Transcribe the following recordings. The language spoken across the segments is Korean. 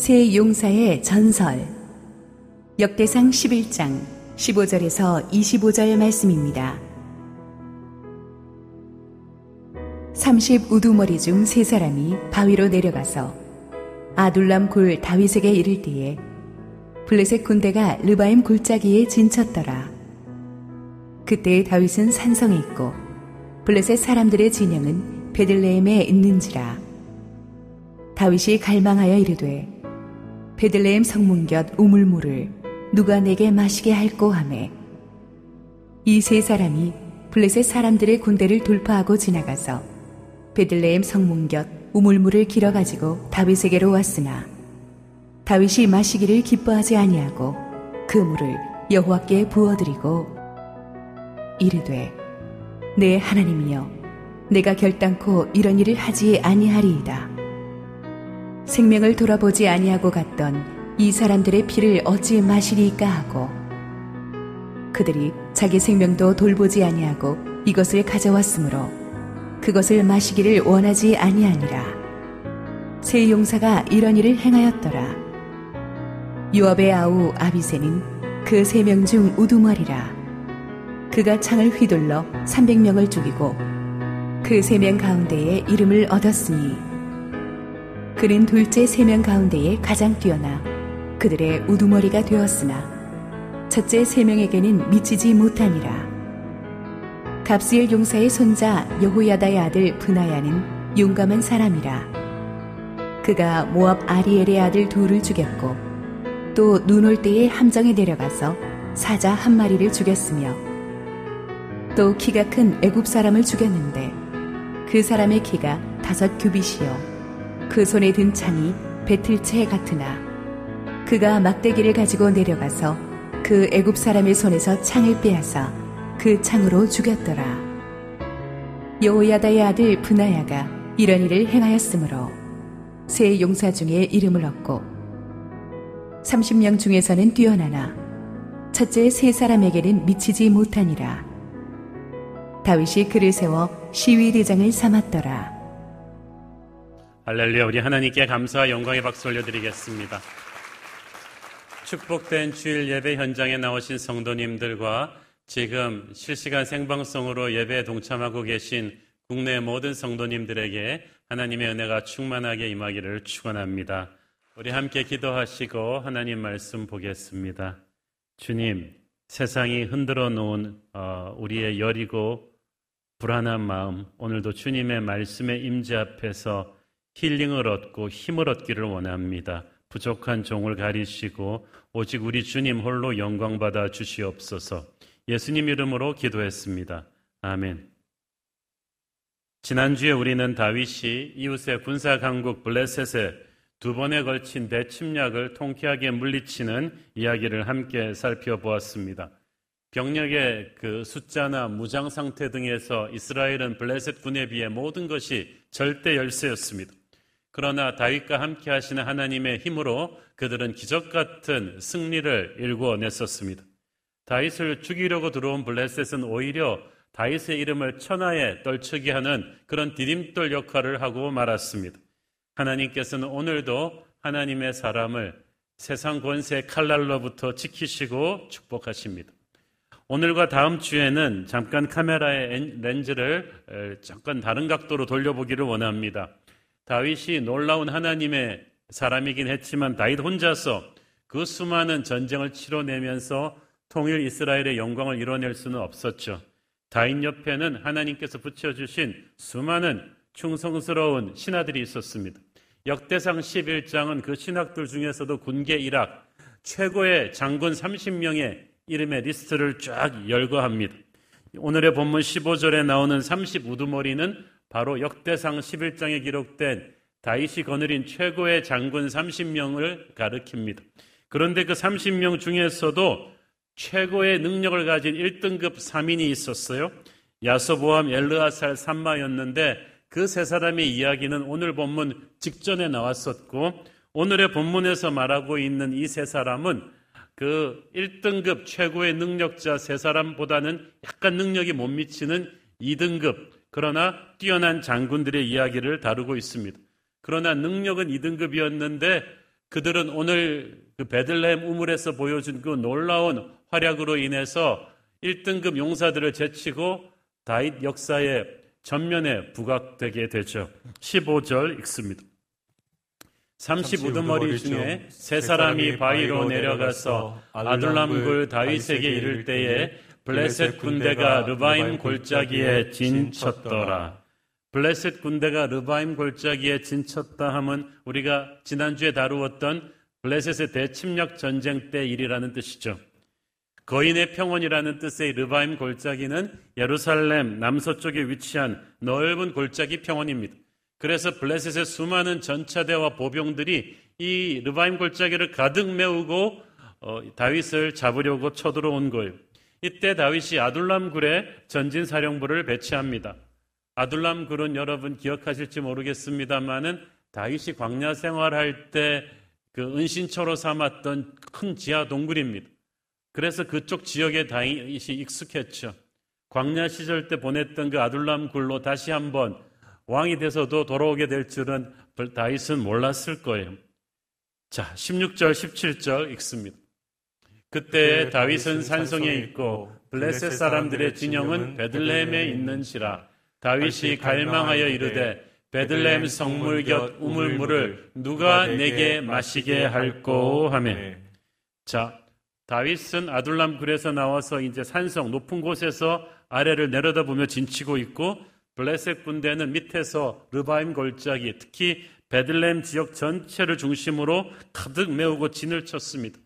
새 용사의 전설 역대상 11장 15절에서 25절 말씀입니다. 30 우두머리 중 세 사람이 바위로 내려가서 아둘람 골 다윗에게 이를 때에 블레셋 군대가 르바임 골짜기에 진쳤더라. 그때 다윗은 산성에 있고 블레셋 사람들의 진영은 베들레헴에 있는지라. 다윗이 갈망하여 이르되 베들레헴 성문 곁 우물물을 누가 내게 마시게 할꼬 하매 이세 사람이 블레셋 사람들의 군대를 돌파하고 지나가서 베들레헴 성문 곁 우물물을 길어 가지고 다윗에게로 왔으나 다윗이 마시기를 기뻐하지 아니하고 그 물을 여호와께 부어드리고 이르되 내 하나님이여 내가 결단코 이런 일을 하지 아니하리이다. 생명을 돌아보지 아니하고 갔던 이 사람들의 피를 어찌 마시리까 하고 그들이 자기 생명도 돌보지 아니하고 이것을 가져왔으므로 그것을 마시기를 원하지 아니하니라. 세 용사가 이런 일을 행하였더라. 요압의 아우 아비세는 그 세 명 중 우두머리라. 그가 창을 휘둘러 300명을 죽이고 그 세 명 가운데에 이름을 얻었으니 그는 둘째 세 명 가운데에 가장 뛰어나 그들의 우두머리가 되었으나 첫째 세 명에게는 미치지 못하니라. 갑스엘 용사의 손자 여호야다의 아들 브나야는 용감한 사람이라. 그가 모압 아리엘의 아들 둘을 죽였고 또 눈 올 때에 함정에 내려가서 사자 한 마리를 죽였으며 또 키가 큰 애굽 사람을 죽였는데 그 사람의 키가 다섯 규빗이요 그 손에 든 창이 배틀채 같으나 그가 막대기를 가지고 내려가서 그 애굽 사람의 손에서 창을 빼앗아 그 창으로 죽였더라. 여호야다의 아들 분하야가 이런 일을 행하였으므로 세 용사 중에 이름을 얻고 30명 중에서는 뛰어나나 첫째 세 사람에게는 미치지 못하니라. 다윗이 그를 세워 시위대장을 삼았더라. 할렐루야 우리 하나님께 감사와 영광의 박수 올려드리겠습니다. 축복된 주일 예배 현장에 나오신 성도님들과 지금 실시간 생방송으로 예배에 동참하고 계신 국내 모든 성도님들에게 하나님의 은혜가 충만하게 임하기를 축원합니다. 우리 함께 기도하시고 하나님 말씀 보겠습니다. 주님, 세상이 흔들어 놓은 어, 우리의 여리고 불안한 마음, 오늘도 주님의 말씀의 임재 앞에서 힐링을 얻고 힘을 얻기를 원합니다. 부족한 종을 가리시고 오직 우리 주님 홀로 영광 받아 주시옵소서. 예수님 이름으로 기도했습니다. 아멘. 지난주에 우리는 다윗이 이웃의 군사 강국 블레셋에 두 번에 걸친 대침략을 통쾌하게 물리치는 이야기를 함께 살펴보았습니다. 병력의 그 숫자나 무장 상태 등에서 이스라엘은 블레셋 군에 비해 모든 것이 절대 열세였습니다. 그러나 다윗과 함께 하시는 하나님의 힘으로 그들은 기적 같은 승리를 일구어냈었습니다. 다윗을 죽이려고 들어온 블레셋은 오히려 다윗의 이름을 천하에 떨치게 하는 그런 디딤돌 역할을 하고 말았습니다. 하나님께서는 오늘도 하나님의 사람을 세상 권세 칼날로부터 지키시고 축복하십니다. 오늘과 다음 주에는 잠깐 카메라의 렌즈를 잠깐 다른 각도로 돌려보기를 원합니다. 다윗이 놀라운 하나님의 사람이긴 했지만 다윗 혼자서 그 수많은 전쟁을 치러내면서 통일 이스라엘의 영광을 이뤄낼 수는 없었죠. 다윗 옆에는 하나님께서 붙여주신 수많은 충성스러운 신하들이 있었습니다. 역대상 11장은 그 신학들 중에서도 군계 일학 최고의 장군 30명의 이름의 리스트를 쫙 열거합니다. 오늘의 본문 15절에 나오는 30 우두머리는 바로 역대상 11장에 기록된 다윗이 거느린 최고의 장군 30명을 가리킵니다. 그런데 그 30명 중에서도 최고의 능력을 가진 1등급 3인이 있었어요. 야소보암 엘르아살 삼마였는데 그 세 사람의 이야기는 오늘 본문 직전에 나왔었고 오늘의 본문에서 말하고 있는 이 세 사람은 그 1등급 최고의 능력자 세 사람보다는 약간 능력이 못 미치는 2등급 그러나 뛰어난 장군들의 이야기를 다루고 있습니다. 그러나 능력은 2등급이었는데 그들은 오늘 그 베들레헴 우물에서 보여준 그 놀라운 활약으로 인해서 1등급 용사들을 제치고 다윗 역사의 전면에 부각되게 되죠. 15절 읽습니다. 30우두머리 중에 세 사람이 바위로 내려가서 아둘람굴 다윗에게 이를 때에 블레셋 군대가 르바임 골짜기에 진쳤더라. 블레셋 군대가 르바임 골짜기에 진쳤다 함은 우리가 지난주에 다루었던 블레셋의 대침략 전쟁 때 일이라는 뜻이죠. 거인의 평원이라는 뜻의 르바임 골짜기는 예루살렘 남서쪽에 위치한 넓은 골짜기 평원입니다. 그래서 블레셋의 수많은 전차대와 보병들이 이 르바임 골짜기를 가득 메우고 어, 다윗을 잡으려고 쳐들어온 거예요. 이때 다윗이 아둘람 굴에 전진 사령부를 배치합니다. 아둘람 굴은 여러분 기억하실지 모르겠습니다만은 다윗이 광야 생활할 때 그 은신처로 삼았던 큰 지하 동굴입니다. 그래서 그쪽 지역에 다윗이 익숙했죠. 광야 시절 때 보냈던 그 아둘람 굴로 다시 한번 왕이 돼서도 돌아오게 될 줄은 다윗은 몰랐을 거예요. 자, 16절, 17절 읽습니다. 그때 다윗은 산성에 있고 블레셋 사람들의 진영은 베들레헴에 있는지라 다윗이 갈망하여 이르되 베들레헴 성물 곁 우물물을 누가 내게 마시게 할꼬 하며 자 다윗은 아둘람 굴에서 나와서 이제 산성 높은 곳에서 아래를 내려다보며 진치고 있고 블레셋 군대는 밑에서 르바임 골짜기 특히 베들렘 지역 전체를 중심으로 가득 메우고 진을 쳤습니다.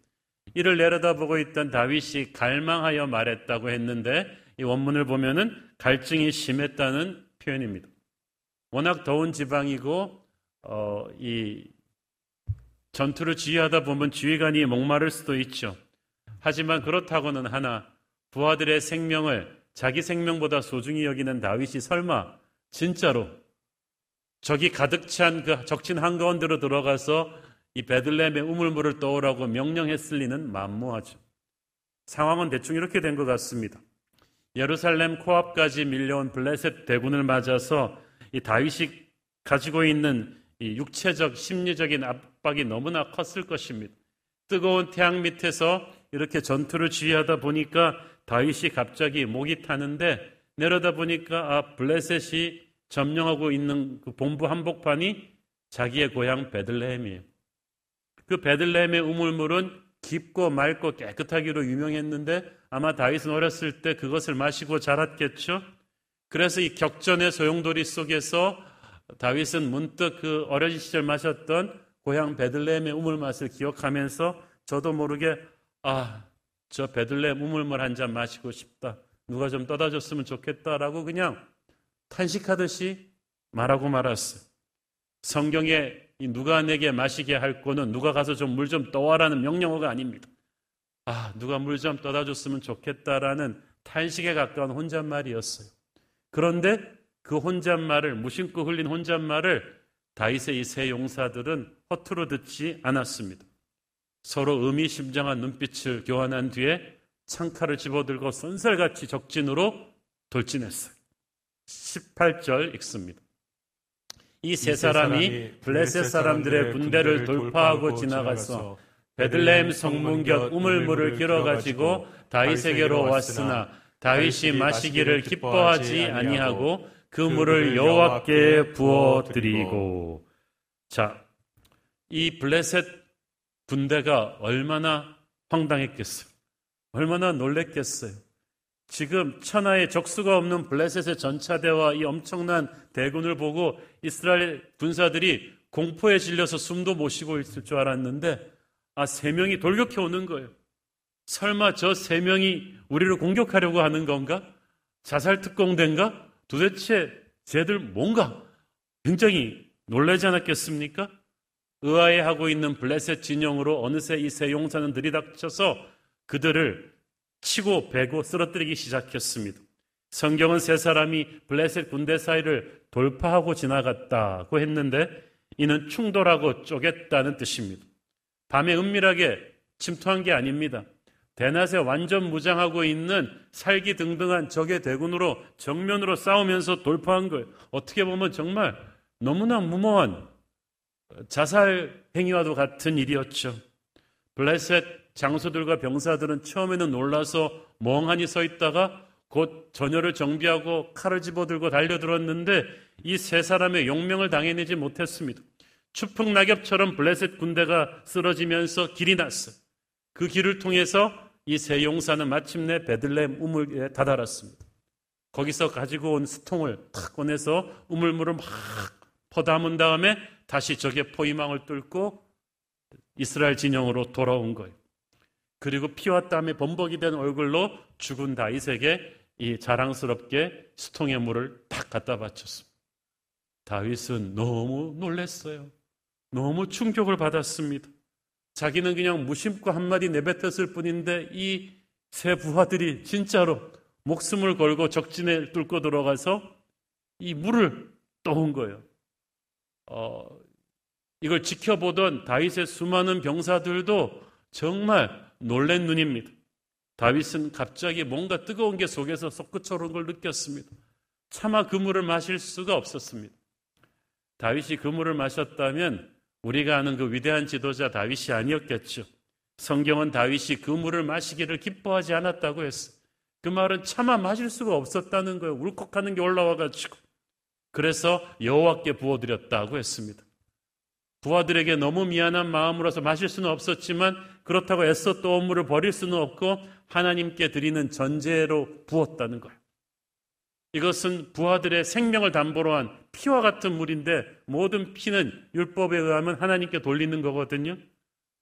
이를 내려다보고 있던 다윗이 갈망하여 말했다고 했는데 이 원문을 보면은 갈증이 심했다는 표현입니다. 워낙 더운 지방이고 어, 이 전투를 지휘하다 보면 지휘관이 목마를 수도 있죠. 하지만 그렇다고는 하나 부하들의 생명을 자기 생명보다 소중히 여기는 다윗이 설마 진짜로 적이 가득 찬 그 적진 한가운데로 들어가서 이 베들레헴의 우물물을 떠오라고 명령했을 리는 만무하죠. 상황은 대충 이렇게 된 것 같습니다. 예루살렘 코앞까지 밀려온 블레셋 대군을 맞아서 이 다윗이 가지고 있는 이 육체적 심리적인 압박이 너무나 컸을 것입니다. 뜨거운 태양 밑에서 이렇게 전투를 지휘하다 보니까 다윗이 갑자기 목이 타는데 내려다 보니까 아 블레셋이 점령하고 있는 그 본부 한복판이 자기의 고향 베들레헴이에요. 그 베들레헴의 우물물은 깊고 맑고 깨끗하기로 유명했는데 아마 다윗은 어렸을 때 그것을 마시고 자랐겠죠. 그래서 이 격전의 소용돌이 속에서 다윗은 문득 그 어린 시절 마셨던 고향 베들레헴의 우물 맛을 기억하면서 저도 모르게 아, 저 베들레헴 우물물 한 잔 마시고 싶다. 누가 좀 떠다 줬으면 좋겠다라고 그냥 탄식하듯이 말하고 말았어요. 성경에 누가 내게 마시게 할 거는 누가 가서 좀물좀 떠와라는 명령어가 아닙니다. 아, 누가 물 좀 떠다 줬으면 좋겠다라는 탄식에 가까운 혼잣말이었어요. 그런데 그 혼잣말을 무심코 흘린 혼잣말을 다윗의 이 세 용사들은 허투루 듣지 않았습니다. 서로 의미심장한 눈빛을 교환한 뒤에 창칼을 집어들고 선살같이 적진으로 돌진했어요. 18절 읽습니다. 이 세 사람이 블레셋 사람들의 군대를 돌파하고 지나가서 베들레헴 성문 곁 우물물을 길어가지고 다윗에게로 왔으나 다윗이 마시기를 기뻐하지 아니하고 그 물을 여호와께 부어 드리고 자, 이 블레셋 군대가 얼마나 황당했겠어요. 얼마나 놀랬겠어요. 지금 천하의 적수가 없는 블레셋의 전차대와 이 엄청난 대군을 보고 이스라엘 군사들이 공포에 질려서 숨도 못 쉬고 있을 줄 알았는데 아, 세 명이 돌격해 오는 거예요. 설마 저 세 명이 우리를 공격하려고 하는 건가? 자살 특공대인가? 도대체 쟤들 뭔가 굉장히 놀라지 않았겠습니까? 의아해하고 있는 블레셋 진영으로 어느새 이 세 용사는 들이닥쳐서 그들을 치고 베고 쓰러뜨리기 시작했습니다. 성경은 세 사람이 블레셋 군대 사이를 돌파하고 지나갔다고 했는데 이는 충돌하고 쪼갰다는 뜻입니다. 밤에 은밀하게 침투한 게 아닙니다. 대낮에 완전 무장하고 있는 살기 등등한 적의 대군으로 정면으로 싸우면서 돌파한 거예요. 어떻게 보면 정말 너무나 무모한 자살 행위와도 같은 일이었죠. 블레셋 장소들과 병사들은 처음에는 놀라서 멍하니 서 있다가 곧 전열을 정비하고 칼을 집어들고 달려들었는데 이 세 사람의 용명을 당해내지 못했습니다. 추풍 낙엽처럼 블레셋 군대가 쓰러지면서 길이 났어요. 그 길을 통해서 이 세 용사는 마침내 베들레헴 우물에 다다랐습니다. 거기서 가지고 온 수통을 탁 꺼내서 우물물을 막 퍼담은 다음에 다시 적의 포위망을 뚫고 이스라엘 진영으로 돌아온 거예요. 그리고 피와 땀에 범벅이 된 얼굴로 죽은 다윗에게 이 자랑스럽게 수통의 물을 탁 갖다 바쳤습니다. 다윗은 너무 놀랐어요. 너무 충격을 받았습니다. 자기는 그냥 무심코 한마디 내뱉었을 뿐인데 이 세 부하들이 진짜로 목숨을 걸고 적진에 뚫고 들어가서 이 물을 떠온 거예요. 어, 이걸 지켜보던 다윗의 수많은 병사들도 정말 놀란 눈입니다. 다윗은 갑자기 뭔가 뜨거운 게 속에서 솟구쳐오는 걸 느꼈습니다. 차마 그 물을 마실 수가 없었습니다. 다윗이 그 물을 마셨다면 우리가 아는 그 위대한 지도자 다윗이 아니었겠죠. 성경은 다윗이 그 물을 마시기를 기뻐하지 않았다고 했어. 그 말은 차마 마실 수가 없었다는 거예요. 울컥하는 게 올라와 가지고. 그래서 여호와께 부어드렸다고 했습니다. 부하들에게 너무 미안한 마음으로서 마실 수는 없었지만 그렇다고 애써 떠온 물을 버릴 수는 없고 하나님께 드리는 전제로 부었다는 거예요. 이것은 부하들의 생명을 담보로 한 피와 같은 물인데 모든 피는 율법에 의하면 하나님께 돌리는 거거든요.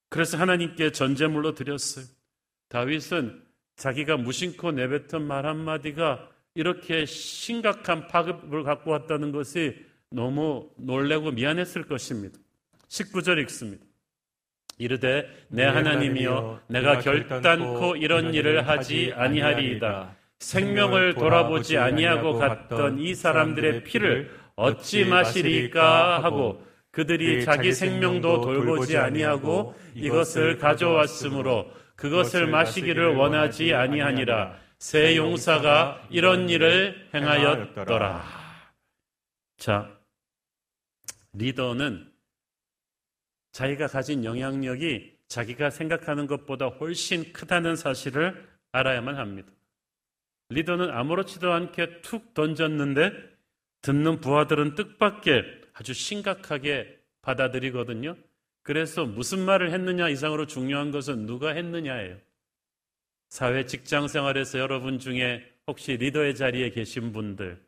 그래서 하나님께 전제물로 드렸어요. 다윗은 자기가 무심코 내뱉은 말 한마디가 이렇게 심각한 파급을 갖고 왔다는 것이 너무 놀래고 미안했을 것입니다. 19절 읽습니다. 이르되 내 하나님이여 내가 결단코 이런 일을 하지 아니하리이다. 생명을 돌아보지 아니하고 갔던 이 사람들의 피를 어찌 마시리까 하고 그들이 자기 생명도 돌보지 아니하고 이것을 가져왔으므로 그것을 마시기를 원하지 아니하니라 새 용사가 이런 일을 행하였더라. 자, 리더는 자기가 가진 영향력이 자기가 생각하는 것보다 훨씬 크다는 사실을 알아야만 합니다. 리더는 아무렇지도 않게 툭 던졌는데 듣는 부하들은 뜻밖의 아주 심각하게 받아들이거든요. 그래서 무슨 말을 했느냐 이상으로 중요한 것은 누가 했느냐예요. 사회 직장 생활에서 여러분 중에 혹시 리더의 자리에 계신 분들,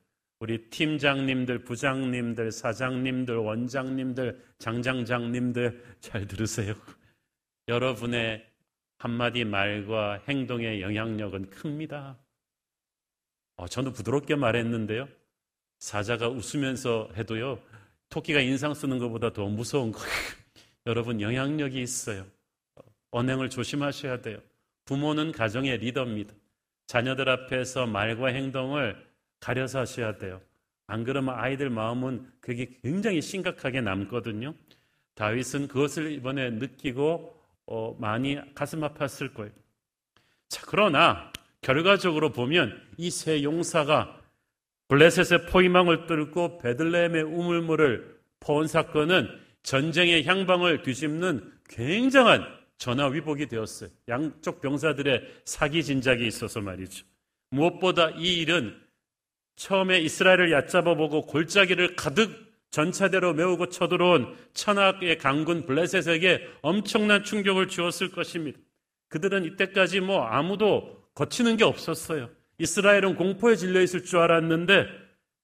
우리 팀장님들, 부장님들, 사장님들, 원장님들, 장장장님들 잘 들으세요. 여러분의 한마디 말과 행동의 영향력은 큽니다. 어, 저는 부드럽게 말했는데요. 사자가 웃으면서 해도요, 토끼가 인상 쓰는 것보다 더 무서운 거예요. 여러분, 영향력이 있어요. 언행을 조심하셔야 돼요. 부모는 가정의 리더입니다. 자녀들 앞에서 말과 행동을 가려서 하셔야 돼요. 안 그러면 아이들 마음은 그게 굉장히 심각하게 남거든요. 다윗은 그것을 이번에 느끼고 어, 많이 가슴 아팠을 거예요. 자, 그러나 결과적으로 보면 이 세 용사가 블레셋의 포위망을 뚫고 베들레헴의 우물물을 퍼온 사건은 전쟁의 향방을 뒤집는 굉장한 전화위복이 되었어요. 양쪽 병사들의 사기 진작이 있어서 말이죠. 무엇보다 이 일은 처음에 이스라엘을 얕잡아 보고 골짜기를 가득 전차대로 메우고 쳐들어온 천하의 강군 블레셋에게 엄청난 충격을 주었을 것입니다. 그들은 이때까지 뭐 아무도 거치는 게 없었어요. 이스라엘은 공포에 질려 있을 줄 알았는데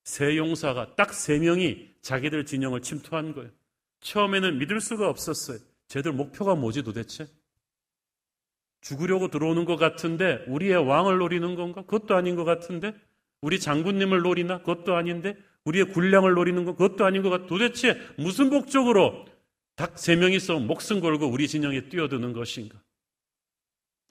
세 용사가 딱 세 명이 자기들 진영을 침투한 거예요. 처음에는 믿을 수가 없었어요. 쟤들 목표가 뭐지 도대체? 죽으려고 들어오는 것 같은데 우리의 왕을 노리는 건가? 그것도 아닌 것 같은데 우리 장군님을 노리나? 그것도 아닌데 우리의 군량을 노리는 것 그것도 아닌 것 같아. 도대체 무슨 목적으로 닭세 명이서 목숨 걸고 우리 진영에 뛰어드는 것인가?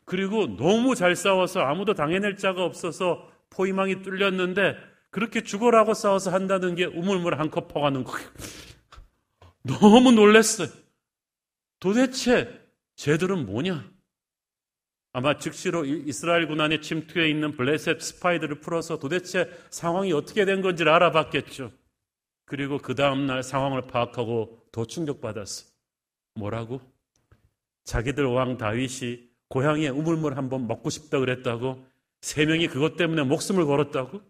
그리고 너무 잘 싸워서 아무도 당해낼 자가 없어서 포위망이 뚫렸는데 그렇게 죽어라고 싸워서 한다는 게 우물물 한컵 퍼가는 거예요. 너무 놀랐어요. 도대체 쟤들은 뭐냐? 아마 즉시로 이스라엘 군안에 침투해 있는 블레셋 스파이들을 풀어서 도대체 상황이 어떻게 된 건지를 알아봤겠죠. 그리고 그 다음날 상황을 파악하고 더 충격받았어. 뭐라고? 자기들 왕 다윗이 고향에 우물물 한번 먹고 싶다 그랬다고 세 명이 그것 때문에 목숨을 걸었다고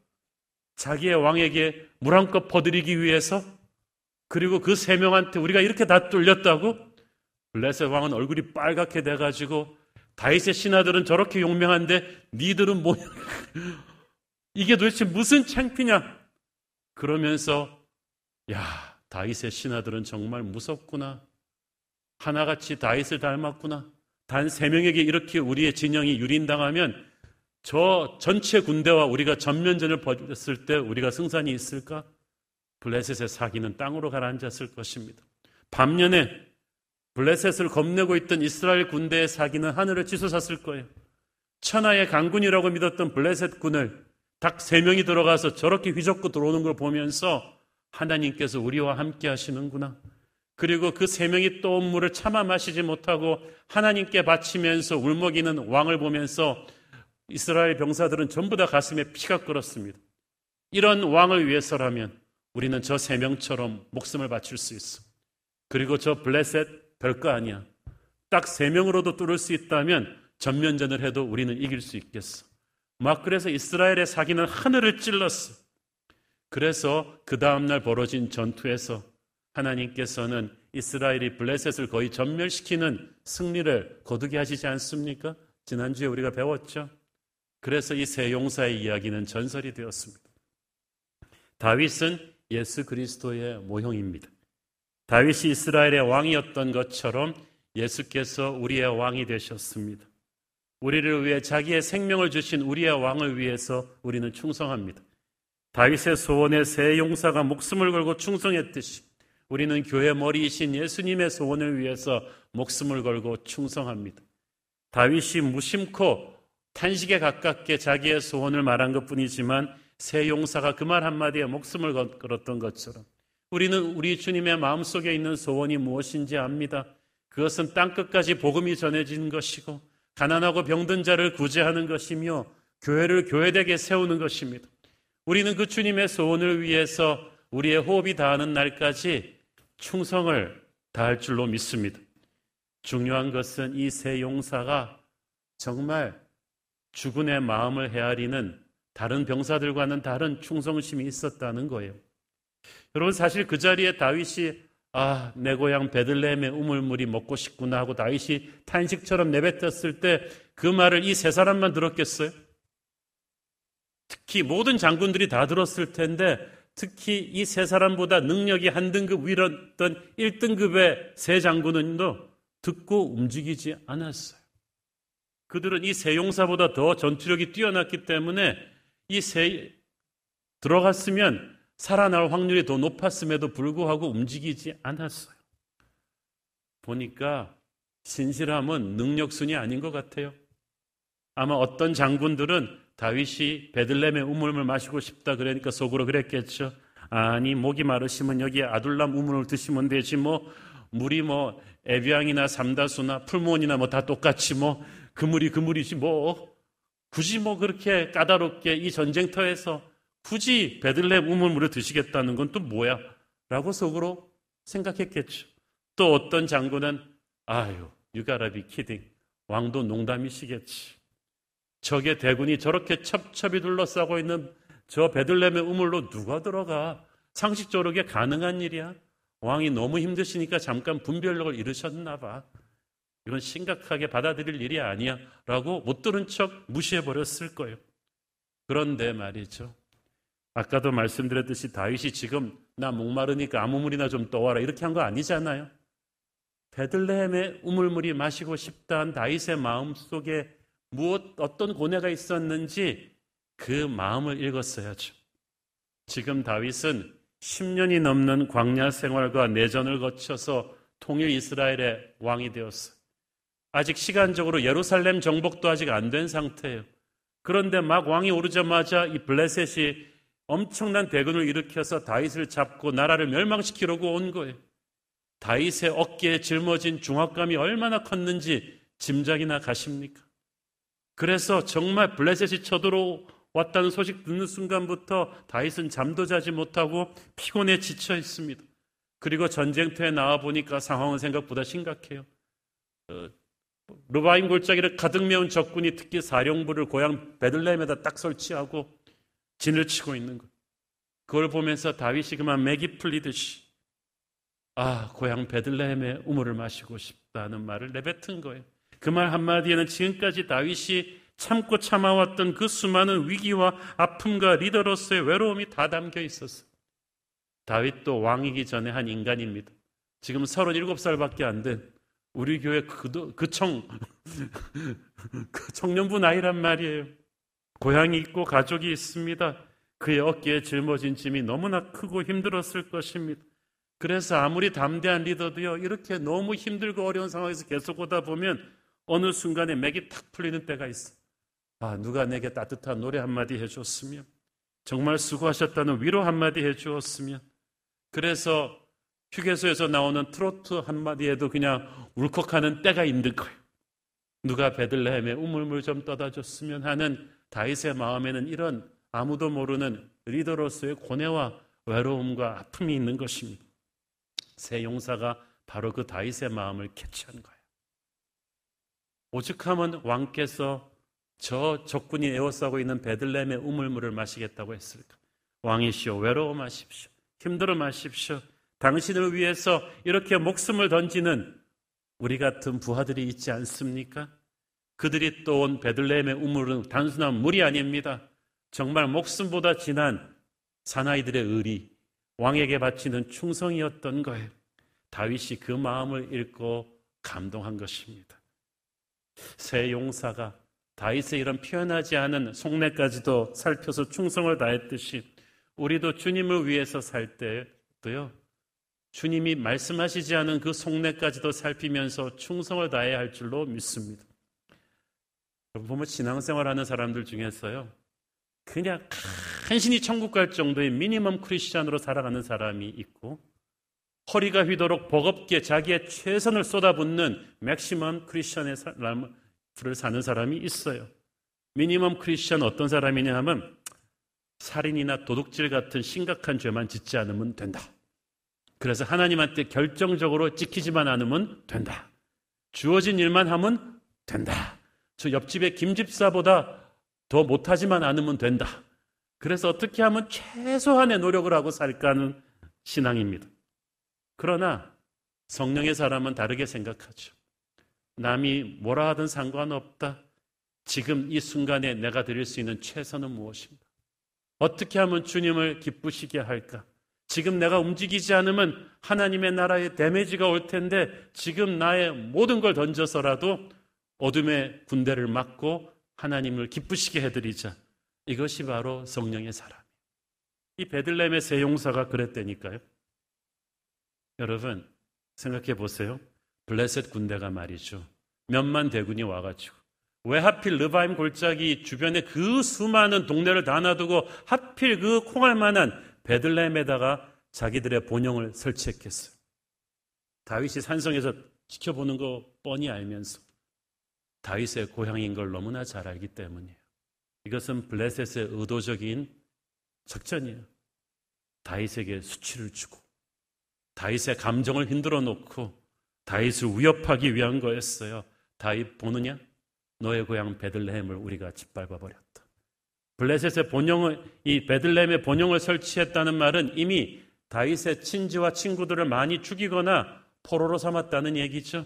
자기의 왕에게 물 한 컵 퍼드리기 위해서 그리고 그 세 명한테 우리가 이렇게 다 뚫렸다고 블레셋 왕은 얼굴이 빨갛게 돼가지고 다윗의 신하들은 저렇게 용맹한데 니들은 뭐냐 이게 도대체 무슨 창피냐 그러면서 야 다윗의 신하들은 정말 무섭구나 하나같이 다윗을 닮았구나 단 세 명에게 이렇게 우리의 진영이 유린당하면 저 전체 군대와 우리가 전면전을 벌였을 때 우리가 승산이 있을까? 블레셋의 사기는 땅으로 가라앉았을 것입니다. 반면에 블레셋을 겁내고 있던 이스라엘 군대의 사기는 하늘을 치솟았을 거예요. 천하의 강군이라고 믿었던 블레셋 군을 닭세 명이 들어가서 저렇게 휘젓고 들어오는 걸 보면서 하나님께서 우리와 함께 하시는구나. 그리고 그 세 명이 또 물을 참아 마시지 못하고 하나님께 바치면서 울먹이는 왕을 보면서 이스라엘 병사들은 전부 다 가슴에 피가 끓었습니다. 이런 왕을 위해서라면 우리는 저 세 명처럼 목숨을 바칠 수 있어. 그리고 저 블레셋 별거 아니야. 딱 세 명으로도 뚫을 수 있다면 전면전을 해도 우리는 이길 수 있겠어. 막 그래서 이스라엘의 사기는 하늘을 찔렀어. 그래서 그 다음날 벌어진 전투에서 하나님께서는 이스라엘이 블레셋을 거의 전멸시키는 승리를 거두게 하시지 않습니까? 지난주에 우리가 배웠죠. 그래서 이 세 용사의 이야기는 전설이 되었습니다. 다윗은 예수 그리스도의 모형입니다. 다윗이 이스라엘의 왕이었던 것처럼 예수께서 우리의 왕이 되셨습니다. 우리를 위해 자기의 생명을 주신 우리의 왕을 위해서 우리는 충성합니다. 다윗의 소원에 세 용사가 목숨을 걸고 충성했듯이 우리는 교회 머리이신 예수님의 소원을 위해서 목숨을 걸고 충성합니다. 다윗이 무심코 탄식에 가깝게 자기의 소원을 말한 것 뿐이지만 새 용사가 그 말 한마디에 목숨을 걸었던 것처럼 우리는 우리 주님의 마음속에 있는 소원이 무엇인지 압니다. 그것은 땅끝까지 복음이 전해진 것이고 가난하고 병든 자를 구제하는 것이며 교회를 교회되게 세우는 것입니다. 우리는 그 주님의 소원을 위해서 우리의 호흡이 닿는 날까지 충성을 다할 줄로 믿습니다. 중요한 것은 이 세 용사가 정말 주군의 마음을 헤아리는 다른 병사들과는 다른 충성심이 있었다는 거예요. 여러분 사실 그 자리에 다윗이 아, 내 고향 베들레헴의 우물물이 먹고 싶구나 하고 다윗이 탄식처럼 내뱉었을 때 그 말을 이 세 사람만 들었겠어요? 특히 모든 장군들이 다 들었을 텐데 특히 이 세 사람보다 능력이 한 등급 위였던 1등급의 세 장군은도 듣고 움직이지 않았어요. 그들은 이 세 용사보다 더 전투력이 뛰어났기 때문에 이 세 들어갔으면 살아날 확률이 더 높았음에도 불구하고 움직이지 않았어요. 보니까 신실함은 능력순이 아닌 것 같아요. 아마 어떤 장군들은 다윗이 베들렘의 우물을 마시고 싶다 그러니까 속으로 그랬겠죠. 아니 목이 마르시면 여기 아둘람 우물을 드시면 되지 뭐 물이 뭐 에비앙이나 삼다수나 풀무원이나 뭐 다 똑같이 뭐 그물이 그물이지 뭐 굳이 뭐 그렇게 까다롭게 이 전쟁터에서 굳이 베들레헴 우물물을 드시겠다는 건 또 뭐야? 라고 속으로 생각했겠죠. 또 어떤 장군은 아유 유가라비 키딩 왕도 농담이시겠지. 적의 대군이 저렇게 첩첩이 둘러싸고 있는 저 베들레헴의 우물로 누가 들어가? 상식적으로 게 가능한 일이야? 왕이 너무 힘드시니까 잠깐 분별력을 잃으셨나 봐. 이건 심각하게 받아들일 일이 아니야. 라고 못 들은 척 무시해버렸을 거예요. 그런데 말이죠. 아까도 말씀드렸듯이 다윗이 지금 나 목마르니까 아무 물이나 좀 떠와라. 이렇게 한 거 아니잖아요. 베들레헴의 우물물이 마시고 싶다는 다윗의 마음 속에 무엇, 어떤 고뇌가 있었는지 그 마음을 읽었어야죠. 지금 다윗은 10년이 넘는 광야 생활과 내전을 거쳐서 통일 이스라엘의 왕이 되었어요. 아직 시간적으로 예루살렘 정복도 아직 안 된 상태예요. 그런데 막 왕이 오르자마자 이 블레셋이 엄청난 대군을 일으켜서 다윗을 잡고 나라를 멸망시키려고 온 거예요. 다윗의 어깨에 짊어진 중압감이 얼마나 컸는지 짐작이나 가십니까? 그래서 정말 블레셋이 쳐들어오면 왔다는 소식 듣는 순간부터 다윗은 잠도 자지 못하고 피곤해 지쳐 있습니다. 그리고 전쟁터에 나와 보니까 상황은 생각보다 심각해요. 어, 루바임 골짜기를 가득 메운 적군이 특히 사령부를 고향 베들레헴에다 딱 설치하고 진을 치고 있는 것. 그걸 보면서 다윗이 그만 맥이 풀리듯이 아 고향 베들레헴의 우물을 마시고 싶다는 말을 내뱉은 거예요. 그 말 한마디에는 지금까지 다윗이 참고 참아왔던 그 수많은 위기와 아픔과 리더로서의 외로움이 다 담겨 있었어. 다윗도 왕이기 전에 한 인간입니다. 지금 37살밖에 안 된 우리 교회 그, 그 청, 그 청년부 나이란 말이에요. 고향이 있고 가족이 있습니다. 그의 어깨에 짊어진 짐이 너무나 크고 힘들었을 것입니다. 그래서 아무리 담대한 리더도요, 이렇게 너무 힘들고 어려운 상황에서 계속 오다 보면 어느 순간에 맥이 탁 풀리는 때가 있어. 아, 누가 내게 따뜻한 노래 한마디 해줬으면, 정말 수고하셨다는 위로 한마디 해주었으면, 그래서 휴게소에서 나오는 트로트 한마디에도 그냥 울컥하는 때가 있는 거예요. 누가 베들레헴에 우물물 좀 떠다 줬으면 하는 다윗의 마음에는 이런 아무도 모르는 리더로서의 고뇌와 외로움과 아픔이 있는 것입니다. 새 용사가 바로 그 다윗의 마음을 캐치한 거예요. 오죽하면 왕께서 저 적군이 에워싸고 있는 베들레헴의 우물물을 마시겠다고 했을까? 왕이시여 외로워 마십시오. 힘들어 마십시오. 당신을 위해서 이렇게 목숨을 던지는 우리 같은 부하들이 있지 않습니까? 그들이 또 온 베들레헴의 우물은 단순한 물이 아닙니다. 정말 목숨보다 진한 사나이들의 의리, 왕에게 바치는 충성이었던 거예요. 다윗이 그 마음을 읽고 감동한 것입니다. 새 용사가 다윗의 이런 표현하지 않은 속내까지도 살펴서 충성을 다했듯이 우리도 주님을 위해서 살 때도요. 주님이 말씀하시지 않은 그 속내까지도 살피면서 충성을 다해야 할 줄로 믿습니다. 보면 신앙생활하는 사람들 중에서요. 그냥 간신히 천국 갈 정도의 미니멈 크리스찬으로 살아가는 사람이 있고 허리가 휘도록 버겁게 자기의 최선을 쏟아붓는 맥시멈 크리스찬의 삶을 사는 사람이 있어요. 미니멈 크리스찬 어떤 사람이냐 하면 살인이나 도둑질 같은 심각한 죄만 짓지 않으면 된다. 그래서 하나님한테 결정적으로 지키지만 않으면 된다. 주어진 일만 하면 된다. 저 옆집의 김집사보다 더 못하지만 않으면 된다. 그래서 어떻게 하면 최소한의 노력을 하고 살까 하는 신앙입니다. 그러나 성령의 사람은 다르게 생각하죠. 남이 뭐라 하든 상관없다. 지금 이 순간에 내가 드릴 수 있는 최선은 무엇인가? 어떻게 하면 주님을 기쁘시게 할까? 지금 내가 움직이지 않으면 하나님의 나라에 데미지가 올 텐데 지금 나의 모든 걸 던져서라도 어둠의 군대를 막고 하나님을 기쁘시게 해드리자. 이것이 바로 성령의 사람. 이 베들렘의 세 용사가 그랬다니까요. 여러분 생각해 보세요. 블레셋 군대가 말이죠. 몇만 대군이 와가지고 왜 하필 르바임 골짜기 주변에 그 수많은 동네를 다 놔두고 하필 그 콩할 만한 베들레헴에다가 자기들의 본영을 설치했겠어요. 다윗이 산성에서 지켜보는 거 뻔히 알면서 다윗의 고향인 걸 너무나 잘 알기 때문이에요. 이것은 블레셋의 의도적인 작전이에요. 다윗에게 수치를 주고 다윗의 감정을 흔들어 놓고 다윗을 위협하기 위한 거였어요. 다윗 보느냐? 너의 고향 베들레헴을 우리가 짓밟아 버렸다. 블레셋의 본영을 이 베들레헴의 본영을 설치했다는 말은 이미 다윗의 친지와 친구들을 많이 죽이거나 포로로 삼았다는 얘기죠.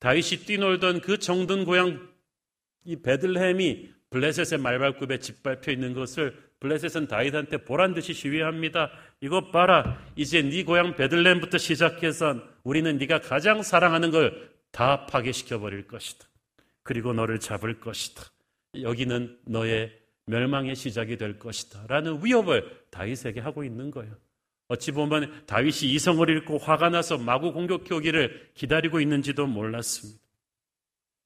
다윗이 뛰놀던 그 정든 고향 이 베들레헴이 블레셋의 말발굽에 짓밟혀 있는 것을 블레셋은 다윗한테 보란 듯이 시위합니다. 이것 봐라. 이제 네 고향 베들레헴부터 시작해서 우리는 네가 가장 사랑하는 걸 다 파괴시켜 버릴 것이다. 그리고 너를 잡을 것이다. 여기는 너의 멸망의 시작이 될 것이다. 라는 위협을 다윗에게 하고 있는 거예요. 어찌 보면 다윗이 이성을 잃고 화가 나서 마구 공격해 오기를 기다리고 있는지도 몰랐습니다.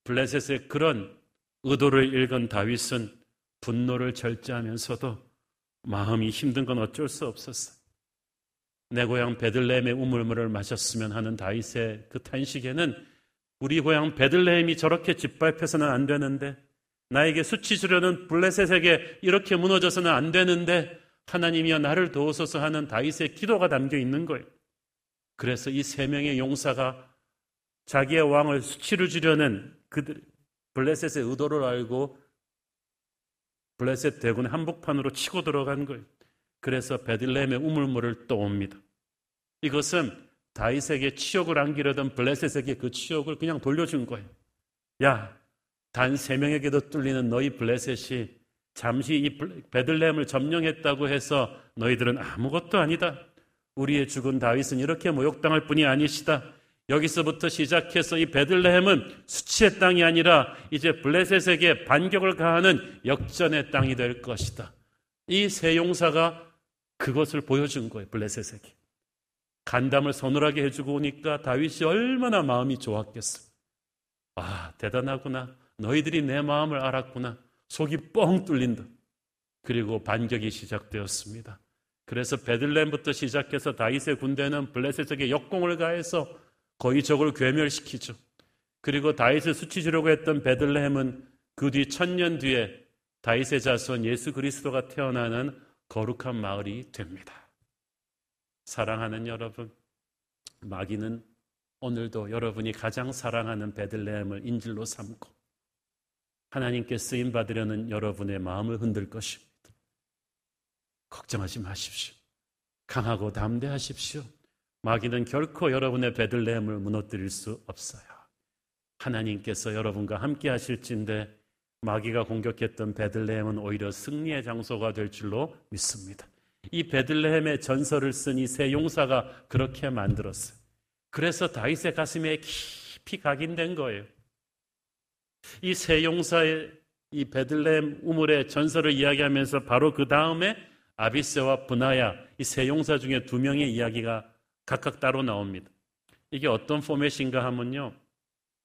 블레셋의 그런 의도를 읽은 다윗은 분노를 절제하면서도 마음이 힘든 건 어쩔 수 없었어. 내 고향 베들레헴의 우물물을 마셨으면 하는 다윗의 그 탄식에는 우리 고향 베들레헴이 저렇게 짓밟혀서는 안 되는데 나에게 수치 주려는 블레셋에게 이렇게 무너져서는 안 되는데 하나님이여 나를 도우소서 하는 다윗의 기도가 담겨 있는 거예요. 그래서 이 세 명의 용사가 자기의 왕을 수치를 주려는 그들 블레셋의 의도를 알고 블레셋 대군 한복판으로 치고 들어간 거예요. 그래서 베들레헴의 우물물을 떠옵니다. 이것은 다윗에게 치욕을 안기려던 블레셋에게 그 치욕을 그냥 돌려준 거예요. 야, 단 세 명에게도 뚫리는 너희 블레셋이 잠시 이 베들레헴을 점령했다고 해서 너희들은 아무것도 아니다. 우리의 죽은 다윗은 이렇게 모욕당할 뿐이 아니시다. 여기서부터 시작해서 이 베들레헴은 수치의 땅이 아니라 이제 블레셋에게 반격을 가하는 역전의 땅이 될 것이다. 이 세 용사가 그것을 보여준 거예요, 블레셋에게. 간담을 서늘하게 해주고 오니까 다윗이 얼마나 마음이 좋았겠어. 아, 대단하구나. 너희들이 내 마음을 알았구나. 속이 뻥 뚫린다. 그리고 반격이 시작되었습니다. 그래서 베들렘부터 시작해서 다윗의 군대는 블레셋에게 역공을 가해서 거의 적을 괴멸시키죠. 그리고 다윗을 수치주려고 했던 베들레헴은 그 뒤 천년 뒤에 다윗의 자손 예수 그리스도가 태어나는 거룩한 마을이 됩니다. 사랑하는 여러분, 마귀는 오늘도 여러분이 가장 사랑하는 베들레헴을 인질로 삼고 하나님께 쓰임 받으려는 여러분의 마음을 흔들 것입니다. 걱정하지 마십시오. 강하고 담대하십시오. 마귀는 결코 여러분의 베들레헴을 무너뜨릴 수 없어요. 하나님께서 여러분과 함께 하실진데 마귀가 공격했던 베들레헴은 오히려 승리의 장소가 될 줄로 믿습니다. 이 베들레헴의 전설을 쓴 이 세 용사가 그렇게 만들었어요. 그래서 다윗의 가슴에 깊이 각인된 거예요. 이 세 용사의 이 베들레헴 우물의 전설을 이야기하면서 바로 그 다음에 아비세와 분하야 이 세 용사 중에 두 명의 이야기가 각각 따로 나옵니다. 이게 어떤 포맷인가 하면요.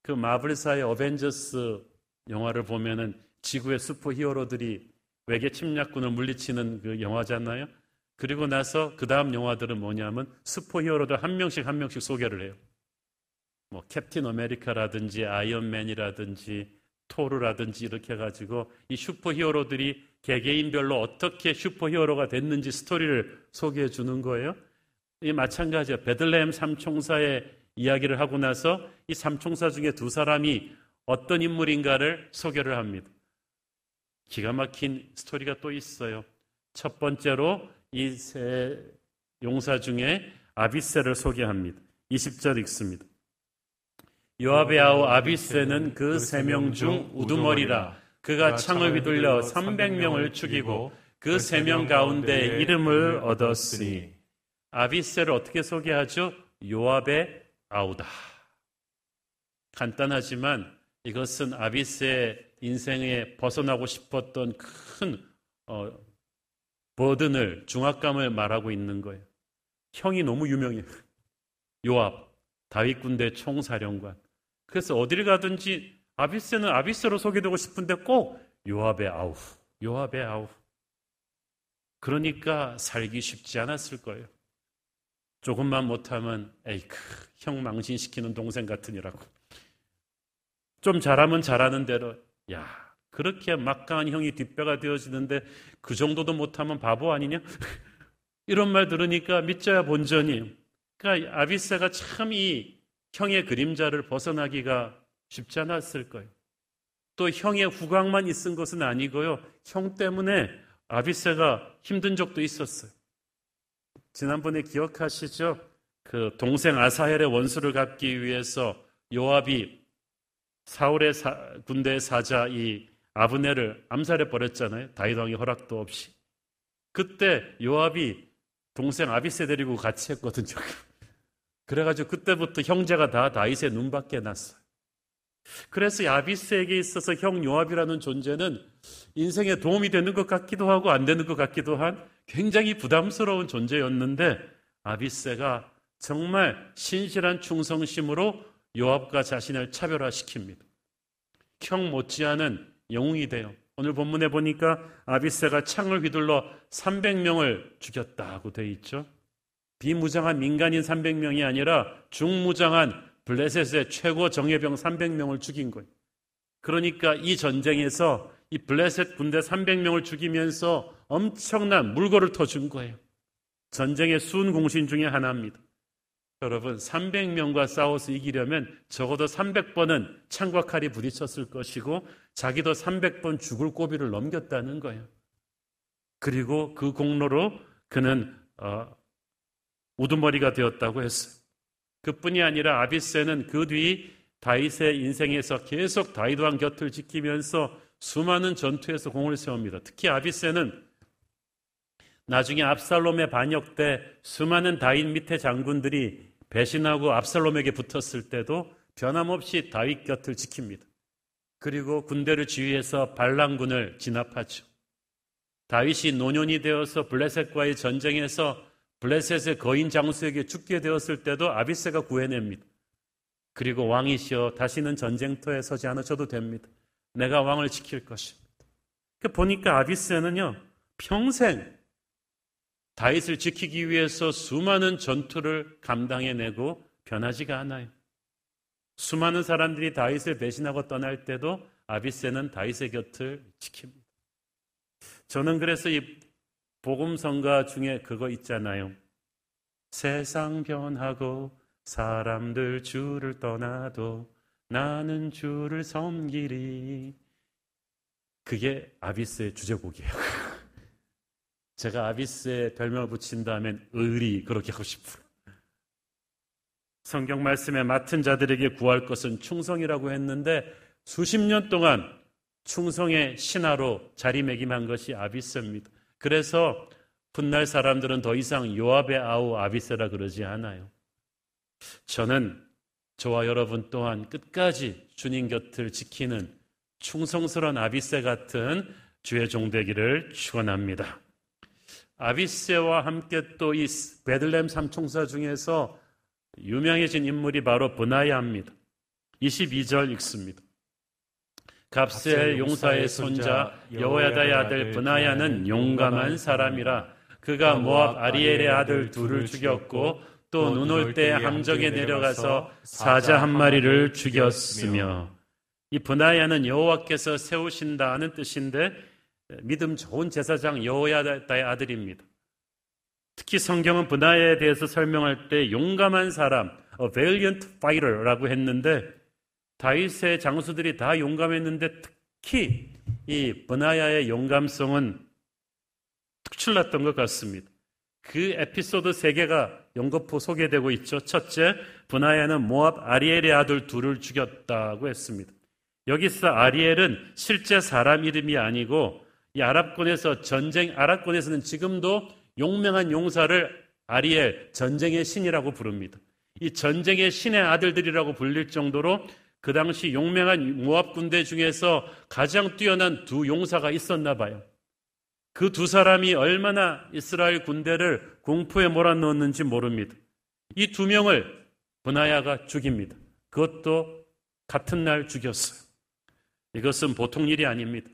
그 마블사의 어벤져스 영화를 보면은 지구의 슈퍼 히어로들이 외계 침략군을 물리치는 그 영화잖아요. 그리고 나서 그 다음 영화들은 뭐냐면 슈퍼 히어로들 한 명씩 한 명씩 소개를 해요. 뭐 캡틴 아메리카라든지 아이언맨이라든지 토르라든지 이렇게 해가지고 이 슈퍼 히어로들이 개개인별로 어떻게 슈퍼 히어로가 됐는지 스토리를 소개해 주는 거예요. 이 마찬가지야. 베들레헴 삼총사의 이야기를 하고 나서 이 삼총사 중에 두 사람이 어떤 인물인가를 소개를 합니다. 기가 막힌 스토리가 또 있어요. 첫 번째로 이 세 용사 중에 아비세를 소개합니다. 20절 읽습니다. 요압의 아우 아비세는 그 세 명 중 우두머리라 그가 창을 휘둘려 300명을 죽이고 그 세 명 가운데 이름을 얻었으니 아비세를 어떻게 소개하죠? 요압의 아우다. 간단하지만 이것은 아비스의 인생에 벗어나고 싶었던 큰 어, 버든을 중압감을 말하고 있는 거예요. 형이 너무 유명해요. 요압, 다윗 군대 총사령관. 그래서 어디를 가든지 아비스는 아비스로 소개되고 싶은데 꼭 요압의 아우, 요압의 아우. 그러니까 살기 쉽지 않았을 거예요. 조금만 못하면 에이크, 형 망신시키는 동생 같으니라고. 좀 잘하면 잘하는 대로 야 그렇게 막강한 형이 뒷배가 되어지는데 그 정도도 못하면 바보 아니냐? 이런 말 들으니까 믿져야 본전이. 그러니까 아비세가 참 이 형의 그림자를 벗어나기가 쉽지 않았을 거예요. 또 형의 후광만 있은 것은 아니고요. 형 때문에 아비세가 힘든 적도 있었어요. 지난번에 기억하시죠? 그 동생 아사헬의 원수를 갚기 위해서 요압이 사울의 사, 군대 사자 이 아브네를 암살해 버렸잖아요. 다윗 왕의 허락도 없이. 그때 요압이 동생 아비세 데리고 같이 했거든요. 그래가지고 그때부터 형제가 다 다윗의 눈밖에 났어요. 그래서 아비스에게 있어서 형 요압이라는 존재는 인생에 도움이 되는 것 같기도 하고 안 되는 것 같기도 한 굉장히 부담스러운 존재였는데 아비스가 정말 신실한 충성심으로 요압과 자신을 차별화시킵니다. 형 못지않은 영웅이 돼요. 오늘 본문에 보니까 아비세가 창을 휘둘러 300명을 죽였다고 돼 있죠. 비무장한 민간인 300명이 아니라 중무장한 블레셋의 최고 정예병 300명을 죽인 거예요. 그러니까 이 전쟁에서 이 블레셋 군대 300명을 죽이면서 엄청난 물고를 터준 거예요. 전쟁의 수훈 공신 중에 하나입니다. 여러분, 300명과 싸워서 이기려면 적어도 300번은 창과 칼이 부딪혔을 것이고 자기도 300번 죽을 고비를 넘겼다는 거예요. 그리고 그 공로로 그는 어, 우두머리가 되었다고 했어요. 그뿐이 아니라 아비세는 그 뒤 다윗의 인생에서 계속 다윗 왕 곁을 지키면서 수많은 전투에서 공을 세웁니다. 특히 아비세는 나중에 압살롬의 반역 때 수많은 다윗 밑에 장군들이 배신하고 압살롬에게 붙었을 때도 변함없이 다윗 곁을 지킵니다. 그리고 군대를 지휘해서 반란군을 진압하죠. 다윗이 노년이 되어서 블레셋과의 전쟁에서 블레셋의 거인 장수에게 죽게 되었을 때도 아비세가 구해냅니다. 그리고 왕이시여 다시는 전쟁터에 서지 않으셔도 됩니다. 내가 왕을 지킬 것입니다. 그 보니까 아비세는요 평생 다윗을 지키기 위해서 수많은 전투를 감당해내고 변하지가 않아요. 수많은 사람들이 다윗을 배신하고 떠날 때도 아비세는 다윗의 곁을 지킵니다. 저는 그래서 이 복음성가 중에 그거 있잖아요. 세상 변하고 사람들 주를 떠나도 나는 주를 섬기리. 그게 아비스의 주제곡이에요. 제가 아비스의 별명을 붙인다면 의리 그렇게 하고 싶어요. 성경 말씀에 맡은 자들에게 구할 것은 충성이라고 했는데 수십 년 동안 충성의 신하로 자리매김한 것이 아비스입니다. 그래서 훗날 사람들은 더 이상 요압의 아우 아비세라 그러지 않아요. 저는 저와 여러분 또한 끝까지 주님 곁을 지키는 충성스러운 아비세 같은 주의 종되기를 축원합니다. 아비세와 함께 또 이 베들렘 삼총사 중에서 유명해진 인물이 바로 브나야입니다. 22절 읽습니다. 갑셀 용사의 손자 여호야다의 아들 브나야는 용감한 사람이라. 그가 모압 아리엘의 아들 둘을 죽였고 또 눈 올 때 함정에 내려가서 사자 한 마리를 죽였으며. 이 브나야는 여호와께서 세우신다는 뜻인데 믿음 좋은 제사장 여호야다의 아들입니다. 특히 성경은 분하에 대해서 설명할 때 용감한 사람, a valiant fighter라고 했는데 다윗의 장수들이 다 용감했는데 특히 이 분하야의 용감성은 특출났던 것 같습니다. 그 에피소드 세 개가 연거푸 소개되고 있죠. 첫째, 분하야는 모압 아리엘의 아들 둘을 죽였다고 했습니다. 여기서 아리엘은 실제 사람 이름이 아니고 이 아랍권에서 전쟁 아랍권에서는 지금도 용맹한 용사를 아리엘 전쟁의 신이라고 부릅니다. 이 전쟁의 신의 아들들이라고 불릴 정도로 그 당시 용맹한 모압 군대 중에서 가장 뛰어난 두 용사가 있었나 봐요. 그 두 사람이 얼마나 이스라엘 군대를 공포에 몰아넣었는지 모릅니다. 이 두 명을 분하야가 죽입니다. 그것도 같은 날 죽였어요. 이것은 보통 일이 아닙니다.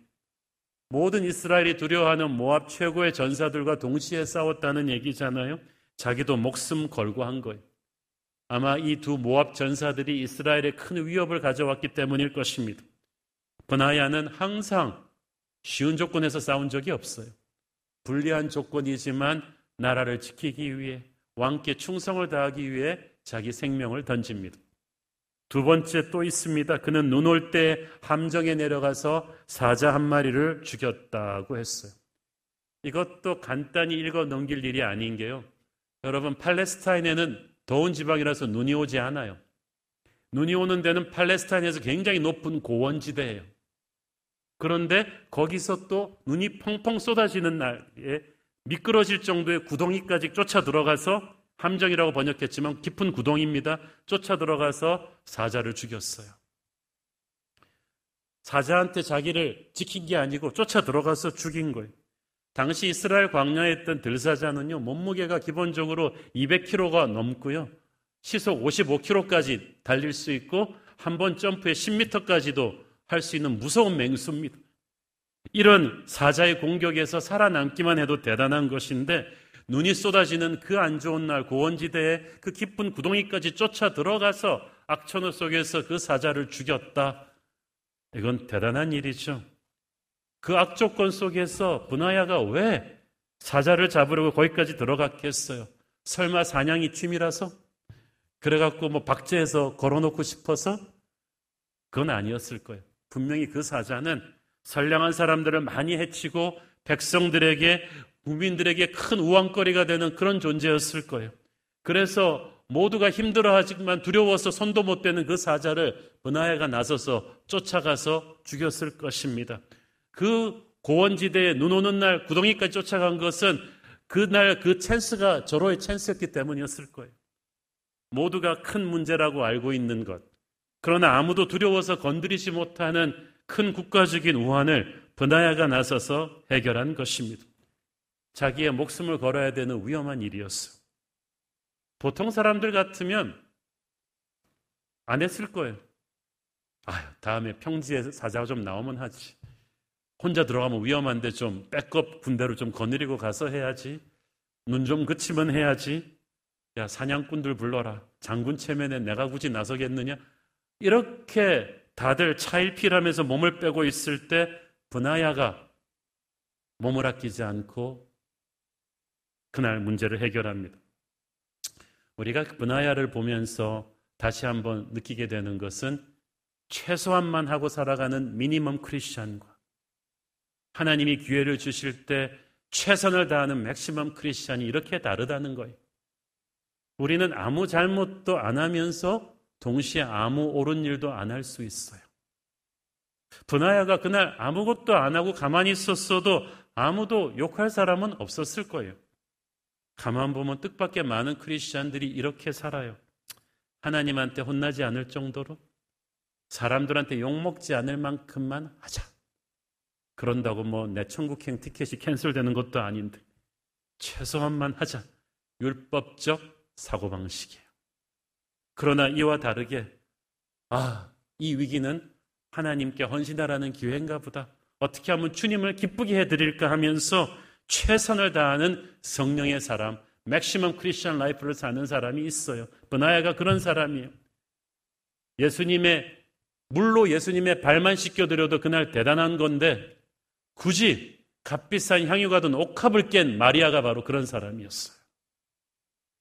모든 이스라엘이 두려워하는 모압 최고의 전사들과 동시에 싸웠다는 얘기잖아요. 자기도 목숨 걸고 한 거예요. 아마 이 두 모압 전사들이 이스라엘에 큰 위협을 가져왔기 때문일 것입니다. 버나야는 항상 쉬운 조건에서 싸운 적이 없어요. 불리한 조건이지만 나라를 지키기 위해 왕께 충성을 다하기 위해 자기 생명을 던집니다. 두 번째 또 있습니다. 그는 눈 올 때 함정에 내려가서 사자 한 마리를 죽였다고 했어요. 이것도 간단히 읽어 넘길 일이 아닌 게요. 여러분, 팔레스타인에는 더운 지방이라서 눈이 오지 않아요. 눈이 오는 데는 팔레스타인에서 굉장히 높은 고원지대예요. 그런데 거기서 또 눈이 펑펑 쏟아지는 날에 미끄러질 정도의 구덩이까지 쫓아 들어가서 함정이라고 번역했지만 깊은 구덩이입니다. 쫓아 들어가서 사자를 죽였어요. 사자한테 자기를 지킨 게 아니고 쫓아 들어가서 죽인 거예요. 당시 이스라엘 광야에 있던 들사자는요, 몸무게가 기본적으로 200kg가 넘고요, 시속 55km까지 달릴 수 있고, 한 번 점프에 10m까지도 할 수 있는 무서운 맹수입니다. 이런 사자의 공격에서 살아남기만 해도 대단한 것인데, 눈이 쏟아지는 그 안 좋은 날 고원지대에 그 깊은 구덩이까지 쫓아 들어가서 악천후 속에서 그 사자를 죽였다. 이건 대단한 일이죠. 그 악조건 속에서 분하야가 왜 사자를 잡으려고 거기까지 들어갔겠어요? 설마 사냥이 취미라서? 그래갖고 뭐 박제해서 걸어놓고 싶어서? 그건 아니었을 거예요. 분명히 그 사자는 선량한 사람들을 많이 해치고 백성들에게 국민들에게 큰 우왕거리가 되는 그런 존재였을 거예요. 그래서 모두가 힘들어하지만 두려워서 손도 못 대는 그 사자를 은하야가 나서서 쫓아가서 죽였을 것입니다. 그 고원지대에 눈 오는 날 구덩이까지 쫓아간 것은 그날 그 찬스가 저로의 찬스였기 때문이었을 거예요. 모두가 큰 문제라고 알고 있는 것. 그러나 아무도 두려워서 건드리지 못하는 큰 국가적인 우환을 브나야가 나서서 해결한 것입니다. 자기의 목숨을 걸어야 되는 위험한 일이었어. 보통 사람들 같으면 안 했을 거예요. 아유, 다음에 평지에 사자가 좀 나오면 하지. 혼자 들어가면 위험한데 좀 백업 군대로 좀 거느리고 가서 해야지. 눈 좀 그치면 해야지. 야, 사냥꾼들 불러라. 장군 체면에 내가 굳이 나서겠느냐? 이렇게 다들 차일피라면서 몸을 빼고 있을 때 분하야가 몸을 아끼지 않고 그날 문제를 해결합니다. 우리가 분하야를 보면서 다시 한번 느끼게 되는 것은 최소한만 하고 살아가는 미니멈 크리스천과 하나님이 기회를 주실 때 최선을 다하는 맥시멈 크리스천이 이렇게 다르다는 거예요. 우리는 아무 잘못도 안 하면서 동시에 아무 옳은 일도 안 할 수 있어요. 분하야가 그날 아무것도 안 하고 가만히 있었어도 아무도 욕할 사람은 없었을 거예요. 가만 보면 뜻밖의 많은 크리스천들이 이렇게 살아요. 하나님한테 혼나지 않을 정도로 사람들한테 욕먹지 않을 만큼만 하자. 그런다고 뭐 내 천국행 티켓이 캔슬되는 것도 아닌데 최소한만 하자. 율법적 사고방식이에요. 그러나 이와 다르게 아, 이 위기는 하나님께 헌신하라는 기회인가 보다. 어떻게 하면 주님을 기쁘게 해드릴까 하면서 최선을 다하는 성령의 사람, maximum Christian life를 사는 사람이 있어요. 브나야가 그런 사람이에요. 예수님의 물로 예수님의 발만 씻겨드려도 그날 대단한 건데 굳이 값비싼 향유가 든 옥합을 깬 마리아가 바로 그런 사람이었어요.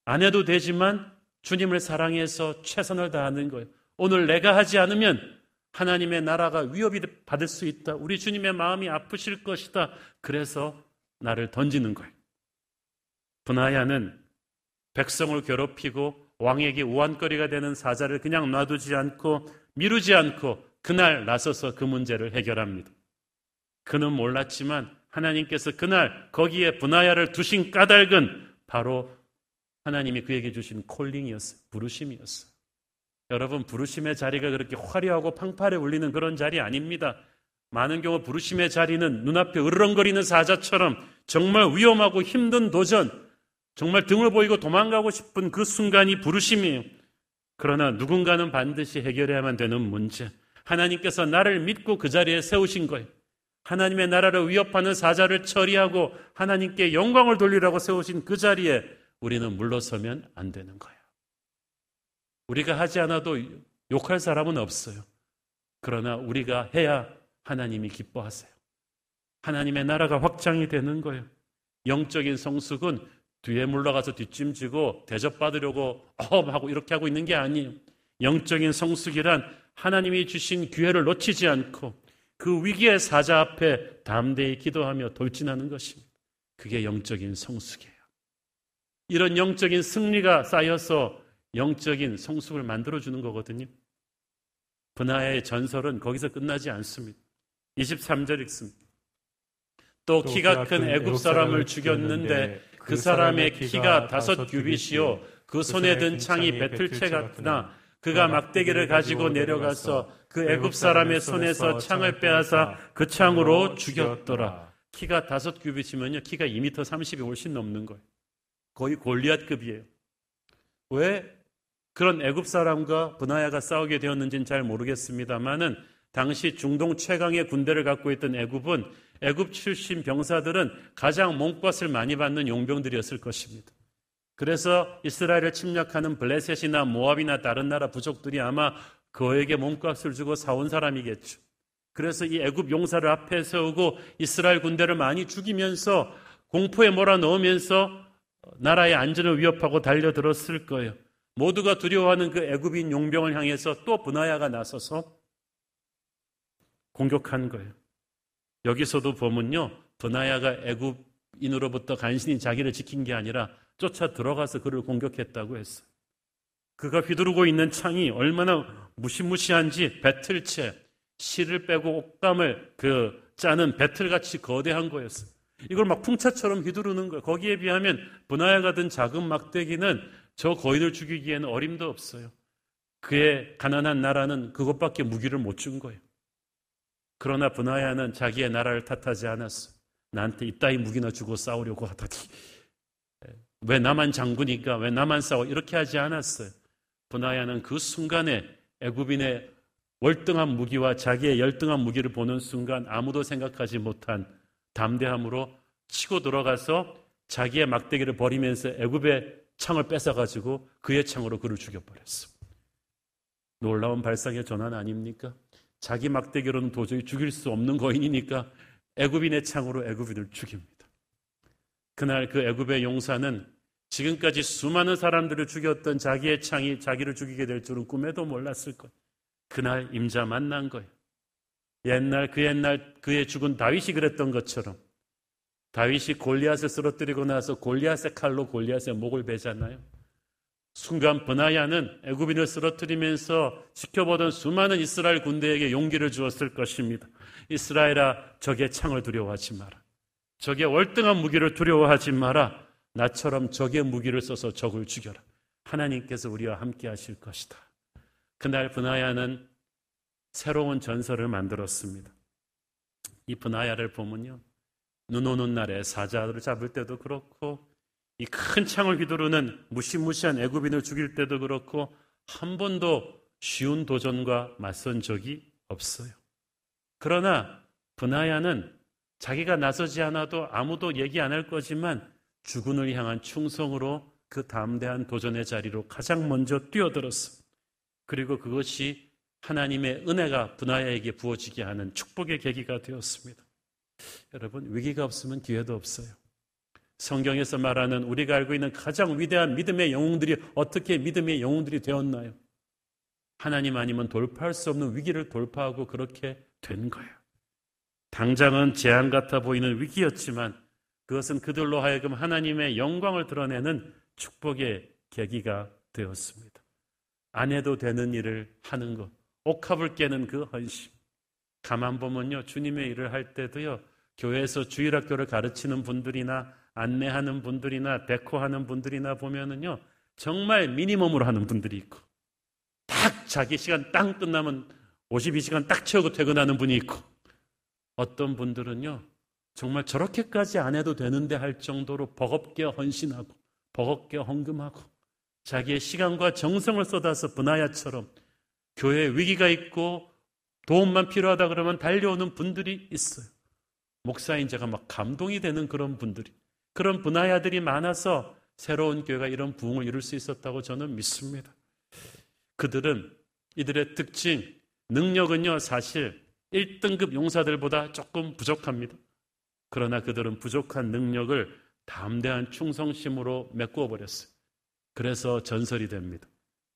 안 해도 되지만 주님을 사랑해서 최선을 다하는 거예요. 오늘 내가 하지 않으면 하나님의 나라가 위협이 받을 수 있다. 우리 주님의 마음이 아프실 것이다. 그래서 나를 던지는 거예요. 분하야는 백성을 괴롭히고 왕에게 우한거리가 되는 사자를 그냥 놔두지 않고 미루지 않고 그날 나서서 그 문제를 해결합니다. 그는 몰랐지만 하나님께서 그날 거기에 분하야를 두신 까닭은 바로 하나님이 그에게 주신 콜링이었어요. 부르심이었어요. 여러분, 부르심의 자리가 그렇게 화려하고 팡파레 울리는 그런 자리 아닙니다. 많은 경우 부르심의 자리는 눈앞에 으르렁거리는 사자처럼 정말 위험하고 힘든 도전, 정말 등을 보이고 도망가고 싶은 그 순간이 부르심이에요. 그러나 누군가는 반드시 해결해야만 되는 문제. 하나님께서 나를 믿고 그 자리에 세우신 거예요. 하나님의 나라를 위협하는 사자를 처리하고 하나님께 영광을 돌리라고 세우신 그 자리에 우리는 물러서면 안 되는 거예요. 우리가 하지 않아도 욕할 사람은 없어요. 그러나 우리가 해야 하나님이 기뻐하세요. 하나님의 나라가 확장이 되는 거예요. 영적인 성숙은 뒤에 물러가서 뒷짐지고 대접받으려고 어하고 이렇게 하고 있는 게 아니에요. 영적인 성숙이란 하나님이 주신 기회를 놓치지 않고 그 위기의 사자 앞에 담대히 기도하며 돌진하는 것입니다. 그게 영적인 성숙이에요. 이런 영적인 승리가 쌓여서 영적인 성숙을 만들어주는 거거든요. 분하의 전설은 거기서 끝나지 않습니다. 23절 읽습니다. 또, 또 키가 큰 애굽 사람을 죽였는데 그, 그 사람의 키가 다섯 규빗이요 그 손에 든 창이 배틀채 같으나 그가 막대기를 가지고 내려가서 그 애굽 사람의 손에서 창을 빼앗아 그 창으로 죽였더라. 키가 다섯 규빗이면요 키가 2m 30이 훨씬 넘는 거예요. 거의 골리앗급이에요. 왜 그런 애굽 사람과 분하야가 싸우게 되었는지는 잘 모르겠습니다만은 당시 중동 최강의 군대를 갖고 있던 애굽은 애굽 출신 병사들은 가장 몸값을 많이 받는 용병들이었을 것입니다. 그래서 이스라엘을 침략하는 블레셋이나 모압이나 다른 나라 부족들이 아마 그에게 몸값을 주고 사온 사람이겠죠. 그래서 이 애굽 용사를 앞에 세우고 이스라엘 군대를 많이 죽이면서 공포에 몰아넣으면서 나라의 안전을 위협하고 달려들었을 거예요. 모두가 두려워하는 그 애굽인 용병을 향해서 또 분하야가 나서서 공격한 거예요. 여기서도 보면요. 분하야가 애굽인으로부터 간신히 자기를 지킨 게 아니라 쫓아 들어가서 그를 공격했다고 했어요. 그가 휘두르고 있는 창이 얼마나 무시무시한지 배틀채, 실을 빼고 옷감을 그 짜는 배틀같이 거대한 거였어요. 이걸 막 풍차처럼 휘두르는 거예요. 거기에 비하면 분하야가 든 작은 막대기는 저 거인을 죽이기에는 어림도 없어요. 그의 가난한 나라는 그것밖에 무기를 못 준 거예요. 그러나 분하야는 자기의 나라를 탓하지 않았어. 나한테 이따위 무기나 주고 싸우려고 하다니. 왜 나만 장군이니까 왜 나만 싸워 이렇게 하지 않았어요. 분하야는 그 순간에 애굽인의 월등한 무기와 자기의 열등한 무기를 보는 순간 아무도 생각하지 못한 담대함으로 치고 들어가서 자기의 막대기를 버리면서 애굽의 창을 뺏어가지고 그의 창으로 그를 죽여버렸어. 놀라운 발상의 전환 아닙니까? 자기 막대기로는 도저히 죽일 수 없는 거인이니까 애굽인의 창으로 애굽인을 죽입니다. 그날 그 애굽의 용사는 지금까지 수많은 사람들을 죽였던 자기의 창이 자기를 죽이게 될 줄은 꿈에도 몰랐을 거예요. 그날 임자 만난 거예요. 옛날 그 옛날 그의 죽은 다윗이 그랬던 것처럼 다윗이 골리앗을 쓰러뜨리고 나서 골리앗의 칼로 골리앗의 목을 베잖아요. 순간 버나야는 애굽인을 쓰러뜨리면서 지켜보던 수많은 이스라엘 군대에게 용기를 주었을 것입니다. 이스라엘아 적의 창을 두려워하지 마라. 적의 월등한 무기를 두려워하지 마라. 나처럼 적의 무기를 써서 적을 죽여라. 하나님께서 우리와 함께 하실 것이다. 그날 분하야는 새로운 전설을 만들었습니다. 이 분하야를 보면요. 눈 오는 날에 사자를 잡을 때도 그렇고 이 큰 창을 휘두르는 무시무시한 애굽인을 죽일 때도 그렇고 한 번도 쉬운 도전과 맞선 적이 없어요. 그러나 분하야는 자기가 나서지 않아도 아무도 얘기 안 할 거지만 주군을 향한 충성으로 그 담대한 도전의 자리로 가장 먼저 뛰어들었어. 그리고 그것이 하나님의 은혜가 분하야에게 부어지게 하는 축복의 계기가 되었습니다. 여러분, 위기가 없으면 기회도 없어요. 성경에서 말하는 우리가 알고 있는 가장 위대한 믿음의 영웅들이 어떻게 믿음의 영웅들이 되었나요? 하나님 아니면 돌파할 수 없는 위기를 돌파하고 그렇게 된 거예요. 당장은 재앙 같아 보이는 위기였지만 그것은 그들로 하여금 하나님의 영광을 드러내는 축복의 계기가 되었습니다. 안 해도 되는 일을 하는 것, 옥합을 깨는 그 헌심. 가만 보면요, 주님의 일을 할 때도요, 교회에서 주일학교를 가르치는 분들이나 안내하는 분들이나 데코하는 분들이나 보면은요, 정말 미니멈으로 하는 분들이 있고, 딱 자기 시간 땅 끝나면 52시간 딱 채우고 퇴근하는 분이 있고, 어떤 분들은요, 정말 저렇게까지 안 해도 되는데 할 정도로 버겁게 헌신하고, 버겁게 헌금하고, 자기의 시간과 정성을 쏟아서 분하야처럼 교회에 위기가 있고 도움만 필요하다 그러면 달려오는 분들이 있어요. 목사인 제가 막 감동이 되는 그런 분들이, 그런 분하야들이 많아서 새로운 교회가 이런 부흥을 이룰 수 있었다고 저는 믿습니다. 그들은 이들의 특징, 능력은요, 사실 1등급 용사들보다 조금 부족합니다. 그러나 그들은 부족한 능력을 담대한 충성심으로 메꾸어 버렸어요. 그래서 전설이 됩니다.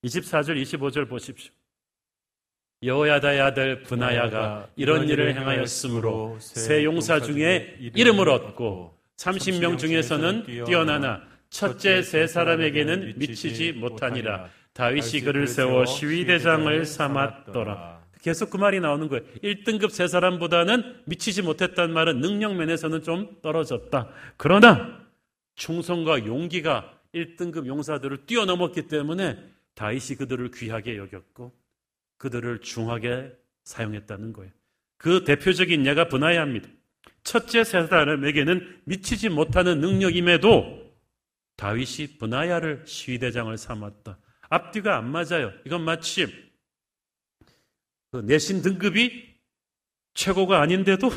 24절, 25절 보십시오. 여호야다의 아들 분하야가 이런 일을 행하였으므로 세 용사 중에 이름을 얻고 30명 중에서는 뛰어나나 첫째 세 사람에게는 미치지 못하니라 다윗이 그를 세워 시위대장을 삼았더라. 계속 그 말이 나오는 거예요. 1등급 세 사람보다는 미치지 못했단 말은 능력 면에서는 좀 떨어졌다. 그러나 충성과 용기가 1등급 용사들을 뛰어넘었기 때문에 다윗이 그들을 귀하게 여겼고 그들을 중하게 사용했다는 거예요. 그 대표적인 예가 분하야입니다. 첫째 세 사람에게는 미치지 못하는 능력임에도 다윗이 분하야를 시위대장을 삼았다. 앞뒤가 안 맞아요. 이건 마치 그 내신 등급이 최고가 아닌데도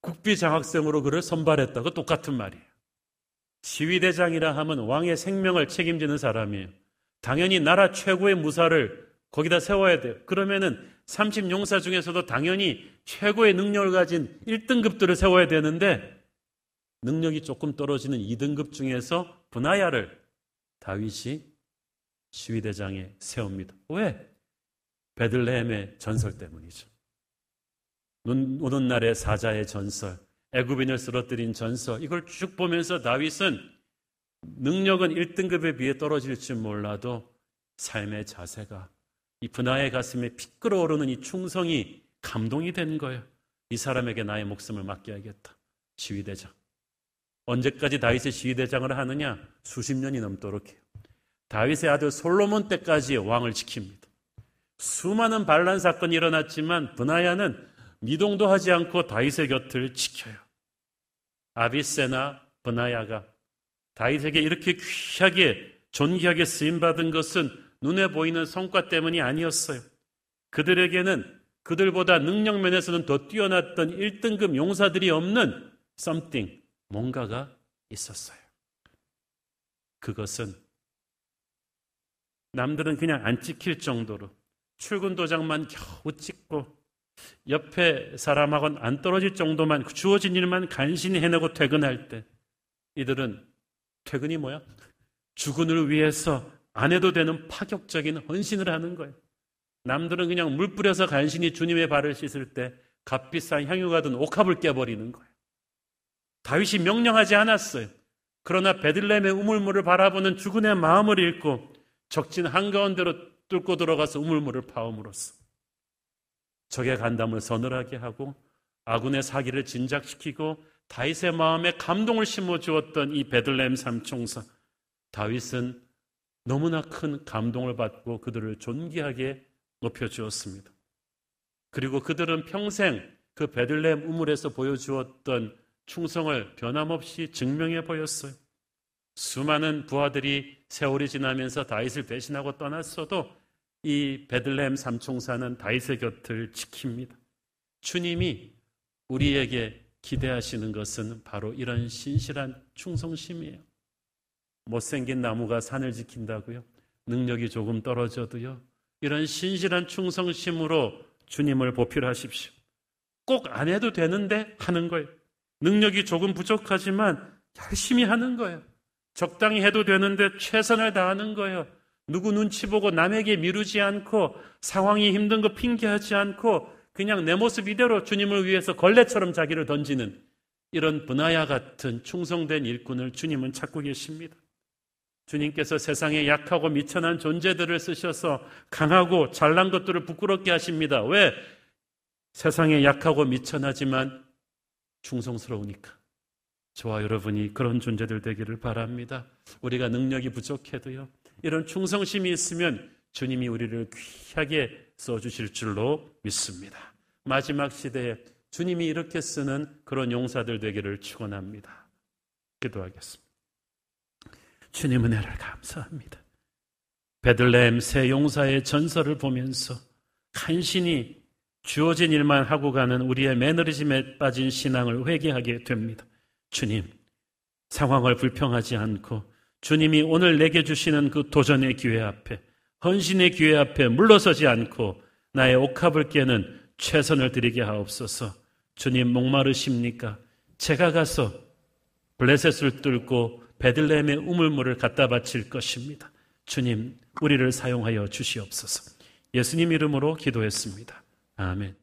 국비 장학생으로 그를 선발했다. 그 똑같은 말이에요. 시위대장이라 하면 왕의 생명을 책임지는 사람이에요. 당연히 나라 최고의 무사를 거기다 세워야 돼요. 그러면은 30용사 중에서도 당연히 최고의 능력을 가진 1등급들을 세워야 되는데 능력이 조금 떨어지는 2등급 중에서 분하야를 다윗이 시위대장에 세웁니다. 왜? 베들레헴의 전설 때문이죠. 눈 오는 날의 사자의 전설, 애굽인을 쓰러뜨린 전설, 이걸 쭉 보면서 다윗은 능력은 1등급에 비해 떨어질지 몰라도 삶의 자세가 이 분하의 가슴에 피 끓어오르는 이 충성이 감동이 된 거예요. 이 사람에게 나의 목숨을 맡겨야겠다. 시위대장. 언제까지 다윗의 시위대장을 하느냐? 수십 년이 넘도록 해요. 다윗의 아들 솔로몬 때까지 왕을 지킵니다. 수많은 반란 사건이 일어났지만 분하야는 미동도 하지 않고 다윗의 곁을 지켜요. 아비세나 분하야가 다윗에게 이렇게 귀하게 존귀하게 쓰임 받은 것은 눈에 보이는 성과 때문이 아니었어요. 그들에게는 그들보다 능력 면에서는 더 뛰어났던 1등급 용사들이 없는 something, 뭔가가 있었어요. 그것은 남들은 그냥 안 찍힐 정도로 출근 도장만 겨우 찍고 옆에 사람하고는 안 떨어질 정도만 주어진 일만 간신히 해내고 퇴근할 때 이들은 퇴근이 뭐야? 주군을 위해서 안 해도 되는 파격적인 헌신을 하는 거예요. 남들은 그냥 물 뿌려서 간신히 주님의 발을 씻을 때 값비싼 향유가 든 옥합을 깨버리는 거예요. 다윗이 명령하지 않았어요. 그러나 베들레헴의 우물물을 바라보는 주군의 마음을 읽고 적진 한가운데로 뚫고 들어가서 우물물을 파옴으로써 적의 간담을 서늘하게 하고 아군의 사기를 진작시키고 다윗의 마음에 감동을 심어 주었던 이 베들레헴 삼총사 다윗은 너무나 큰 감동을 받고 그들을 존귀하게 높여 주었습니다. 그리고 그들은 평생 그 베들레헴 우물에서 보여주었던 충성을 변함없이 증명해 보였어요. 수많은 부하들이 세월이 지나면서 다윗을 배신하고 떠났어도 이 베들레헴 삼총사는 다윗의 곁을 지킵니다. 주님이 우리에게 기대하시는 것은 바로 이런 신실한 충성심이에요. 못생긴 나무가 산을 지킨다고요? 능력이 조금 떨어져도요? 이런 신실한 충성심으로 주님을 보필하십시오. 꼭 안 해도 되는데 하는 거예요. 능력이 조금 부족하지만 열심히 하는 거예요. 적당히 해도 되는데 최선을 다하는 거예요. 누구 눈치 보고 남에게 미루지 않고 상황이 힘든 거 핑계하지 않고 그냥 내 모습 이대로 주님을 위해서 걸레처럼 자기를 던지는 이런 분하야 같은 충성된 일꾼을 주님은 찾고 계십니다. 주님께서 세상에 약하고 미천한 존재들을 쓰셔서 강하고 잘난 것들을 부끄럽게 하십니다. 왜? 세상에 약하고 미천하지만 충성스러우니까. 저와 여러분이 그런 존재들 되기를 바랍니다. 우리가 능력이 부족해도요. 이런 충성심이 있으면 주님이 우리를 귀하게 써주실 줄로 믿습니다. 마지막 시대에 주님이 이렇게 쓰는 그런 용사들 되기를 축원합니다. 기도하겠습니다. 주님 은혜를 감사합니다. 베들레헴 새 용사의 전설을 보면서 간신히 주어진 일만 하고 가는 우리의 매너리즘에 빠진 신앙을 회개하게 됩니다. 주님, 상황을 불평하지 않고 주님이 오늘 내게 주시는 그 도전의 기회 앞에, 헌신의 기회 앞에 물러서지 않고 나의 옥합을 깨는 최선을 드리게 하옵소서. 주님 목마르십니까? 제가 가서 블레셋을 뚫고 베들레헴의 우물물을 갖다 바칠 것입니다. 주님, 우리를 사용하여 주시옵소서. 예수님 이름으로 기도했습니다. 아멘.